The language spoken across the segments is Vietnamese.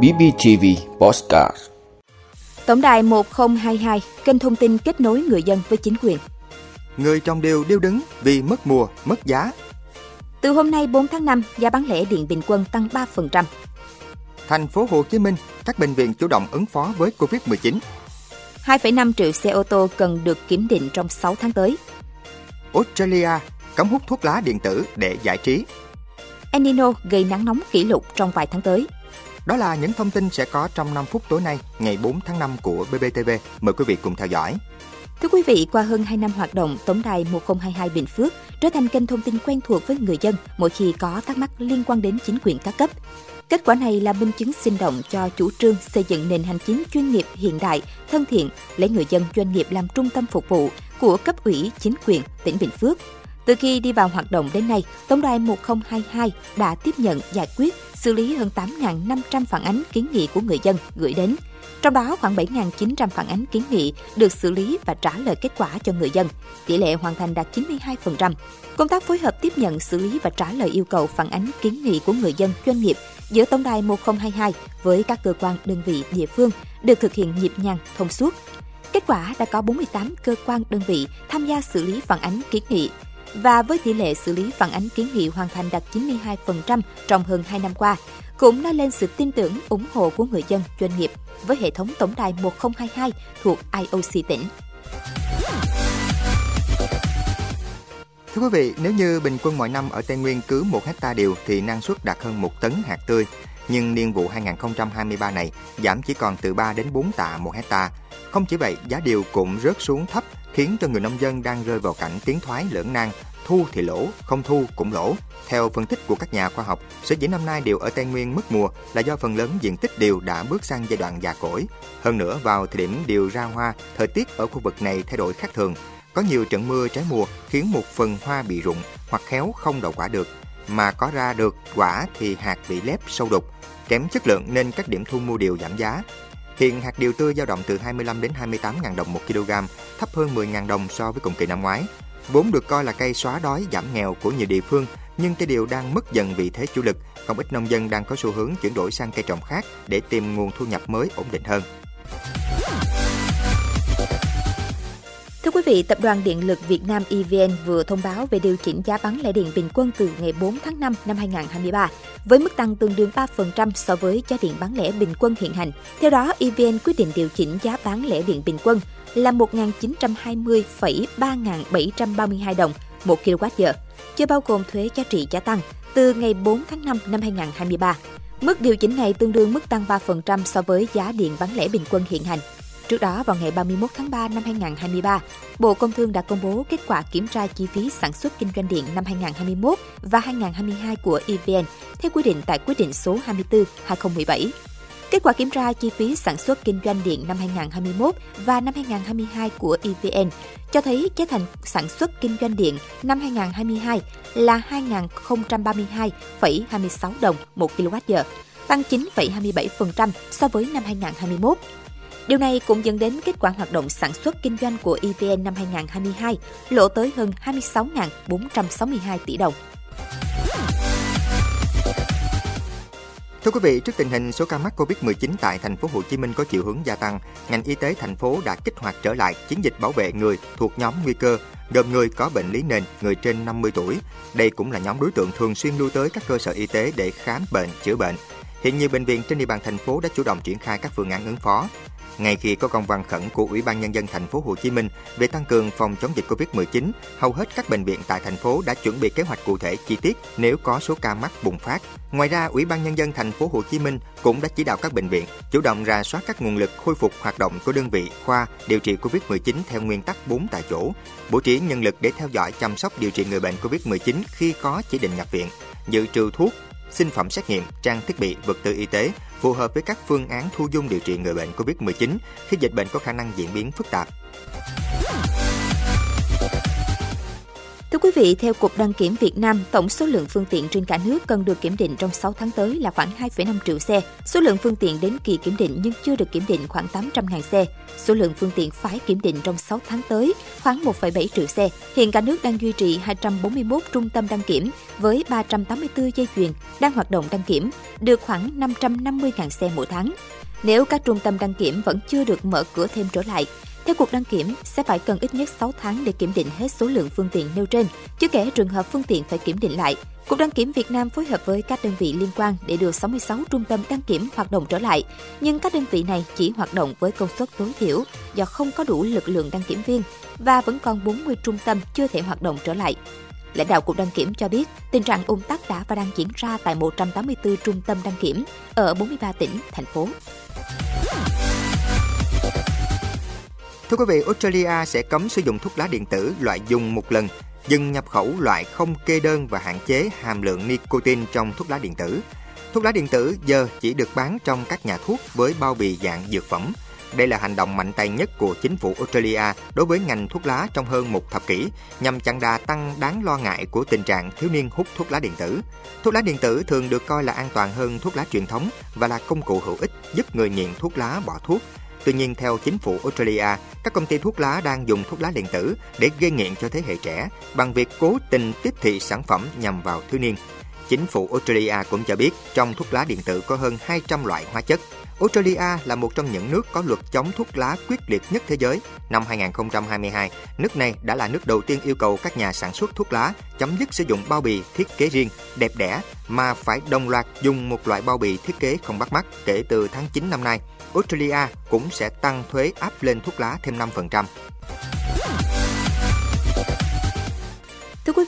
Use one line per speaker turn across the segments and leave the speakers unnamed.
BBTV Postcard
Tổng đài 1022, kênh thông tin kết nối người dân với chính quyền.
Người trồng điều điêu đứng vì mất mùa, mất giá.
Từ hôm nay 4 tháng 5, giá bán lẻ điện bình quân tăng 3%.
Thành phố Hồ Chí Minh, các bệnh viện chủ động ứng phó với Covid-19.
2,5 triệu xe ô tô cần được kiểm định trong 6 tháng tới.
Australia, cấm hút thuốc lá điện tử để giải trí.
El Nino gây nắng nóng kỷ lục trong vài tháng tới.
Đó là những thông tin sẽ có trong 5 phút tối nay, ngày 4 tháng 5 của BBTV. Mời quý vị cùng theo dõi.
Thưa quý vị, qua hơn 2 năm hoạt động, Tổng đài 1022 Bình Phước trở thành kênh thông tin quen thuộc với người dân mỗi khi có thắc mắc liên quan đến chính quyền các cấp. Kết quả này là minh chứng sinh động cho chủ trương xây dựng nền hành chính chuyên nghiệp hiện đại, thân thiện, lấy người dân doanh nghiệp làm trung tâm phục vụ của cấp ủy chính quyền tỉnh Bình Phước. Từ khi đi vào hoạt động đến nay, Tổng đài 1022 đã tiếp nhận giải quyết, xử lý hơn 8.500 phản ánh kiến nghị của người dân gửi đến. Trong đó, khoảng 7.900 phản ánh kiến nghị được xử lý và trả lời kết quả cho người dân. Tỷ lệ hoàn thành đạt 92%. Công tác phối hợp tiếp nhận, xử lý và trả lời yêu cầu phản ánh kiến nghị của người dân, doanh nghiệp giữa Tổng đài 1022 với các cơ quan đơn vị địa phương được thực hiện nhịp nhàng, thông suốt. Kết quả đã có 48 cơ quan đơn vị tham gia xử lý phản ánh kiến nghị và với tỷ lệ xử lý phản ánh kiến nghị hoàn thành đạt 92% trong hơn 2 năm qua, cũng nói lên sự tin tưởng, ủng hộ của người dân, doanh nghiệp với hệ thống tổng đài 1022 thuộc IOC tỉnh.
Thưa quý vị, nếu như bình quân mọi năm ở Tây Nguyên cứ 1 hecta điều thì năng suất đạt hơn 1 tấn hạt tươi, nhưng niên vụ 2023 này giảm chỉ còn từ 3 đến 4 tạ một hecta. Không chỉ vậy, giá điều cũng rớt xuống thấp, khiến cho người nông dân đang rơi vào cảnh tiến thoái lưỡng nan, thu thì lỗ, không thu cũng lỗ. Theo phân tích của các nhà khoa học, sở dĩ năm nay đều ở Tây Nguyên mất mùa là do phần lớn diện tích điều đã bước sang giai đoạn già cỗi. Hơn nữa, vào thời điểm điều ra hoa, thời tiết ở khu vực này thay đổi khác thường. Có nhiều trận mưa trái mùa khiến một phần hoa bị rụng hoặc khéo không đậu quả được. Mà có ra được quả thì hạt bị lép sâu đục, kém chất lượng nên các điểm thu mua điều giảm giá. Hiện hạt điều tươi dao động từ 25 đến 28 ngàn đồng một kg, thấp hơn 10 ngàn đồng so với cùng kỳ năm ngoái. Vốn được coi là cây xóa đói giảm nghèo của nhiều địa phương, nhưng cây điều đang mất dần vị thế chủ lực, không ít nông dân đang có xu hướng chuyển đổi sang cây trồng khác để tìm nguồn thu nhập mới ổn định hơn.
Thưa quý vị, Tập đoàn Điện lực Việt Nam EVN vừa thông báo về điều chỉnh giá bán lẻ điện bình quân từ ngày 4 tháng 5 năm 2023, với mức tăng tương đương 3% so với giá điện bán lẻ bình quân hiện hành. Theo đó, EVN quyết định điều chỉnh giá bán lẻ điện bình quân là 1.920,3732 đồng một kWh, chưa bao gồm thuế giá trị gia tăng, từ ngày 4 tháng 5 năm 2023. Mức điều chỉnh này tương đương mức tăng 3% so với giá điện bán lẻ bình quân hiện hành. Trước đó, vào ngày 31 tháng 3 năm 2023, Bộ Công Thương đã công bố kết quả kiểm tra chi phí sản xuất kinh doanh điện năm 2021 và 2022 của EVN theo quy định tại quyết định số 24/2017. Kết quả kiểm tra chi phí sản xuất kinh doanh điện năm 2021 và năm 2022 của EVN cho thấy giá thành sản xuất kinh doanh điện năm 2022 là 2.032,26 đồng 1 kWh, tăng 9,27% so với năm 2021. Điều này cũng dẫn đến kết quả hoạt động sản xuất kinh doanh của EVN năm 2022 lỗ tới hơn 26.462 tỷ đồng.
Thưa quý vị, trước tình hình số ca mắc Covid-19 tại thành phố Hồ Chí Minh có chiều hướng gia tăng, ngành y tế thành phố đã kích hoạt trở lại chiến dịch bảo vệ người thuộc nhóm nguy cơ, gồm người có bệnh lý nền, người trên 50 tuổi. Đây cũng là nhóm đối tượng thường xuyên lưu tới các cơ sở y tế để khám bệnh, chữa bệnh. Hiện nhiều bệnh viện trên địa bàn thành phố đã chủ động triển khai các phương án ứng phó. Ngay khi có công văn khẩn của Ủy ban nhân dân thành phố Hồ Chí Minh về tăng cường phòng chống dịch Covid-19, hầu hết các bệnh viện tại thành phố đã chuẩn bị kế hoạch cụ thể chi tiết nếu có số ca mắc bùng phát. Ngoài ra, Ủy ban nhân dân thành phố Hồ Chí Minh cũng đã chỉ đạo các bệnh viện chủ động rà soát các nguồn lực khôi phục hoạt động của đơn vị khoa điều trị Covid-19 theo nguyên tắc 4 tại chỗ, bố trí nhân lực để theo dõi chăm sóc điều trị người bệnh Covid-19 khi có chỉ định nhập viện, dự trữ thuốc, sinh phẩm xét nghiệm, trang thiết bị, vật tư y tế phù hợp với các phương án thu dung điều trị người bệnh COVID-19 khi dịch bệnh có khả năng diễn biến phức tạp
quý vị, theo Cục Đăng kiểm Việt Nam, tổng số lượng phương tiện trên cả nước cần được kiểm định trong 6 tháng tới là khoảng 2,5 triệu xe. Số lượng phương tiện đến kỳ kiểm định nhưng chưa được kiểm định khoảng 800.000 xe. Số lượng phương tiện phải kiểm định trong 6 tháng tới khoảng 1,7 triệu xe. Hiện cả nước đang duy trì 241 trung tâm đăng kiểm với 384 dây chuyền đang hoạt động đăng kiểm, được khoảng 550.000 xe mỗi tháng. Nếu các trung tâm đăng kiểm vẫn chưa được mở cửa thêm trở lại, theo cuộc đăng kiểm, sẽ phải cần ít nhất 6 tháng để kiểm định hết số lượng phương tiện nêu trên, chưa kể trường hợp phương tiện phải kiểm định lại. Cục đăng kiểm Việt Nam phối hợp với các đơn vị liên quan để đưa 66 trung tâm đăng kiểm hoạt động trở lại, nhưng các đơn vị này chỉ hoạt động với công suất tối thiểu do không có đủ lực lượng đăng kiểm viên và vẫn còn 40 trung tâm chưa thể hoạt động trở lại. Lãnh đạo Cục Đăng kiểm cho biết, tình trạng ủng tắc đã và đang diễn ra tại 184 trung tâm đăng kiểm ở 43 tỉnh, thành phố.
Thưa quý vị, Australia sẽ cấm sử dụng thuốc lá điện tử loại dùng một lần, dừng nhập khẩu loại không kê đơn và hạn chế hàm lượng nicotine trong thuốc lá điện tử. Thuốc lá điện tử giờ chỉ được bán trong các nhà thuốc với bao bì dạng dược phẩm. Đây là hành động mạnh tay nhất của chính phủ Australia đối với ngành thuốc lá trong hơn một thập kỷ, nhằm chặn đà tăng đáng lo ngại của tình trạng thiếu niên hút thuốc lá điện tử. Thuốc lá điện tử thường được coi là an toàn hơn thuốc lá truyền thống và là công cụ hữu ích giúp người nghiện thuốc lá bỏ thuốc Tuy nhiên, theo chính phủ Australia, các công ty thuốc lá đang dùng thuốc lá điện tử để gây nghiện cho thế hệ trẻ bằng việc cố tình tiếp thị sản phẩm nhằm vào thiếu niên. Chính phủ Australia cũng cho biết trong thuốc lá điện tử có hơn 200 loại hóa chất. Australia là một trong những nước có luật chống thuốc lá quyết liệt nhất thế giới. Năm 2022, nước này đã là nước đầu tiên yêu cầu các nhà sản xuất thuốc lá chấm dứt sử dụng bao bì thiết kế riêng, đẹp đẽ mà phải đồng loạt dùng một loại bao bì thiết kế không bắt mắt kể từ tháng 9 năm nay. Australia cũng sẽ tăng thuế áp lên thuốc lá thêm 5%.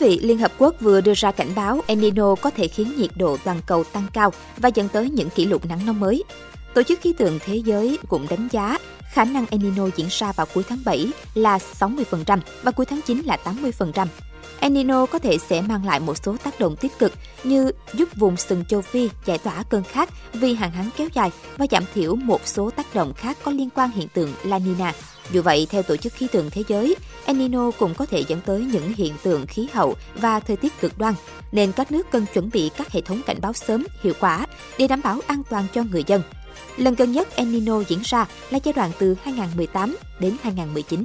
Quý vị, Liên Hợp Quốc vừa đưa ra cảnh báo El Nino có thể khiến nhiệt độ toàn cầu tăng cao và dẫn tới những kỷ lục nắng nóng mới. Tổ chức khí tượng thế giới cũng đánh giá khả năng El Nino diễn ra vào cuối tháng 7 là 60% và cuối tháng 9 là 80%. El Nino có thể sẽ mang lại một số tác động tích cực như giúp vùng sừng châu Phi giải tỏa cơn khát vì hạn hán kéo dài và giảm thiểu một số tác động khác có liên quan hiện tượng La Nina. Dù vậy, theo Tổ chức Khí tượng Thế giới, El Nino cũng có thể dẫn tới những hiện tượng khí hậu và thời tiết cực đoan, nên các nước cần chuẩn bị các hệ thống cảnh báo sớm, hiệu quả để đảm bảo an toàn cho người dân. Lần gần nhất El Nino diễn ra là giai đoạn từ 2018 đến 2019.